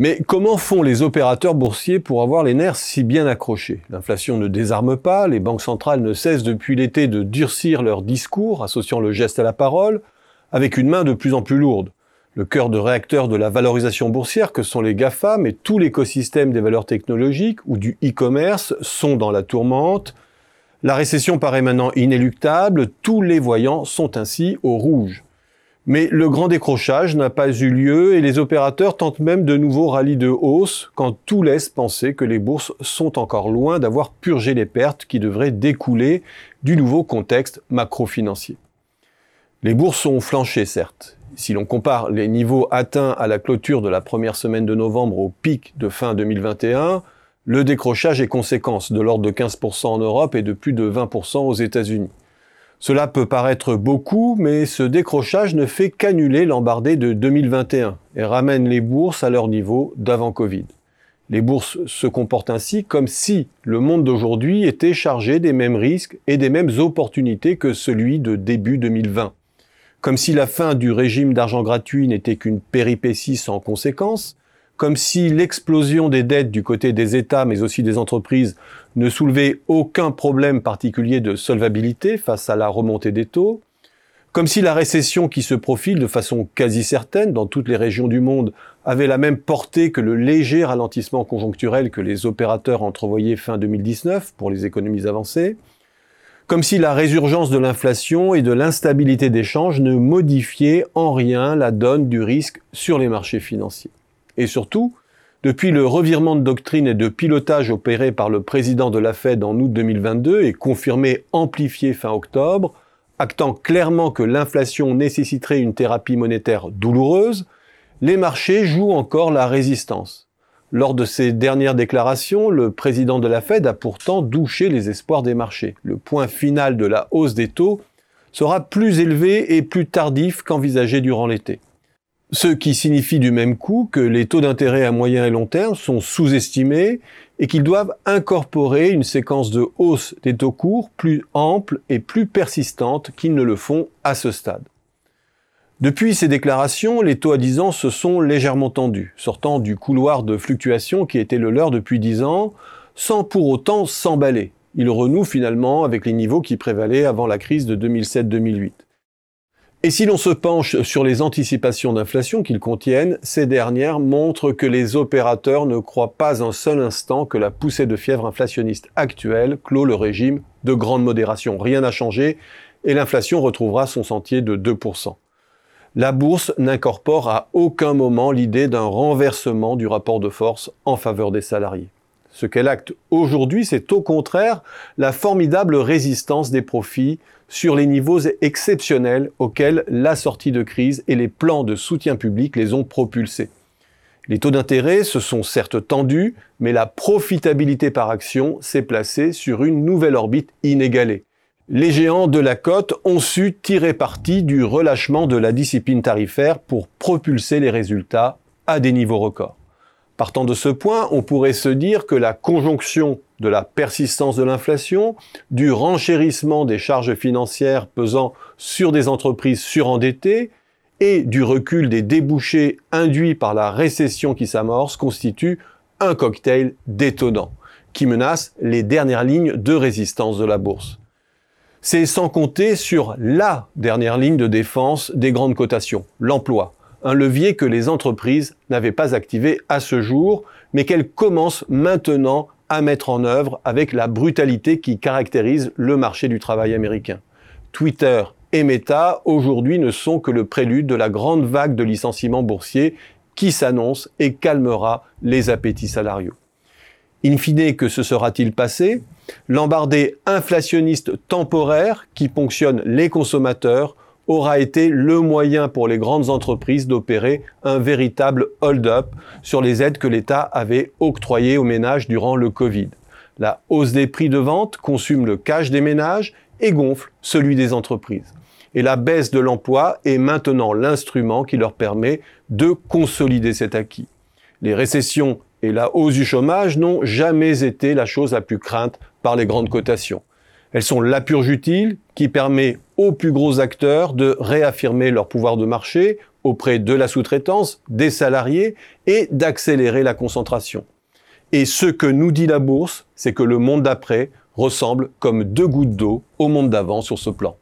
Mais comment font les opérateurs boursiers pour avoir les nerfs si bien accrochés? L'inflation ne désarme pas, les banques centrales ne cessent depuis l'été de durcir leur discours, associant le geste à la parole, avec une main de plus en plus lourde. Le cœur de réacteur de la valorisation boursière que sont les GAFAM et tout l'écosystème des valeurs technologiques ou du e-commerce sont dans la tourmente. La récession paraît maintenant inéluctable, tous les voyants sont ainsi au rouge. Mais le grand décrochage n'a pas eu lieu et les opérateurs tentent même de nouveaux rallyes de hausse quand tout laisse penser que les bourses sont encore loin d'avoir purgé les pertes qui devraient découler du nouveau contexte macro-financier. Les bourses ont flanché, certes. Si l'on compare les niveaux atteints à la clôture de la première semaine de novembre au pic de fin 2021, le décrochage est conséquence de l'ordre de 15% en Europe et de plus de 20% aux États-Unis. Cela peut paraître beaucoup, mais ce décrochage ne fait qu'annuler l'embardé de 2021 et ramène les bourses à leur niveau d'avant Covid. Les bourses se comportent ainsi comme si le monde d'aujourd'hui était chargé des mêmes risques et des mêmes opportunités que celui de début 2020. Comme si la fin du régime d'argent gratuit n'était qu'une péripétie sans conséquence, comme si l'explosion des dettes du côté des États mais aussi des entreprises ne soulevait aucun problème particulier de solvabilité face à la remontée des taux, comme si la récession qui se profile de façon quasi certaine dans toutes les régions du monde avait la même portée que le léger ralentissement conjoncturel que les opérateurs entrevoyaient fin 2019 pour les économies avancées, comme si la résurgence de l'inflation et de l'instabilité des changes ne modifiait en rien la donne du risque sur les marchés financiers. Et surtout, depuis le revirement de doctrine et de pilotage opéré par le président de la Fed en août 2022 et confirmé amplifié fin octobre, actant clairement que l'inflation nécessiterait une thérapie monétaire douloureuse, les marchés jouent encore la résistance. Lors de ses dernières déclarations, le président de la Fed a pourtant douché les espoirs des marchés. Le point final de la hausse des taux sera plus élevé et plus tardif qu'envisagé durant l'été. Ce qui signifie du même coup que les taux d'intérêt à moyen et long terme sont sous-estimés et qu'ils doivent incorporer une séquence de hausse des taux courts plus ample et plus persistante qu'ils ne le font à ce stade. Depuis ces déclarations, les taux à 10 ans se sont légèrement tendus, sortant du couloir de fluctuation qui était le leur depuis 10 ans, sans pour autant s'emballer. Ils renouent finalement avec les niveaux qui prévalaient avant la crise de 2007-2008. Et si l'on se penche sur les anticipations d'inflation qu'ils contiennent, ces dernières montrent que les opérateurs ne croient pas un seul instant que la poussée de fièvre inflationniste actuelle clôt le régime de grande modération. Rien n'a changé et l'inflation retrouvera son sentier de 2%. La bourse n'incorpore à aucun moment l'idée d'un renversement du rapport de force en faveur des salariés. Ce qu'elle acte aujourd'hui, c'est au contraire la formidable résistance des profits sur les niveaux exceptionnels auxquels la sortie de crise et les plans de soutien public les ont propulsés. Les taux d'intérêt se sont certes tendus, mais la profitabilité par action s'est placée sur une nouvelle orbite inégalée. Les géants de la cote ont su tirer parti du relâchement de la discipline tarifaire pour propulser les résultats à des niveaux records. Partant de ce point, on pourrait se dire que la conjonction de la persistance de l'inflation, du renchérissement des charges financières pesant sur des entreprises surendettées et du recul des débouchés induits par la récession qui s'amorce constitue un cocktail détonnant qui menace les dernières lignes de résistance de la bourse. C'est sans compter sur la dernière ligne de défense des grandes cotations, l'emploi, un levier que les entreprises n'avaient pas activé à ce jour, mais qu'elles commencent maintenant à mettre en œuvre avec la brutalité qui caractérise le marché du travail américain. Twitter et Meta aujourd'hui ne sont que le prélude de la grande vague de licenciements boursiers qui s'annonce et calmera les appétits salariaux. In fine, que se sera-t-il passé? L'embardé inflationniste temporaire qui ponctionne les consommateurs aura été le moyen pour les grandes entreprises d'opérer un véritable hold-up sur les aides que l'État avait octroyées aux ménages durant le Covid. La hausse des prix de vente consume le cash des ménages et gonfle celui des entreprises. Et la baisse de l'emploi est maintenant l'instrument qui leur permet de consolider cet acquis. Les récessions et la hausse du chômage n'ont jamais été la chose la plus crainte par les grandes cotations. Elles sont la purge utile qui permet aux plus gros acteurs de réaffirmer leur pouvoir de marché auprès de la sous-traitance, des salariés et d'accélérer la concentration. Et ce que nous dit la bourse, c'est que le monde d'après ressemble comme deux gouttes d'eau au monde d'avant sur ce plan.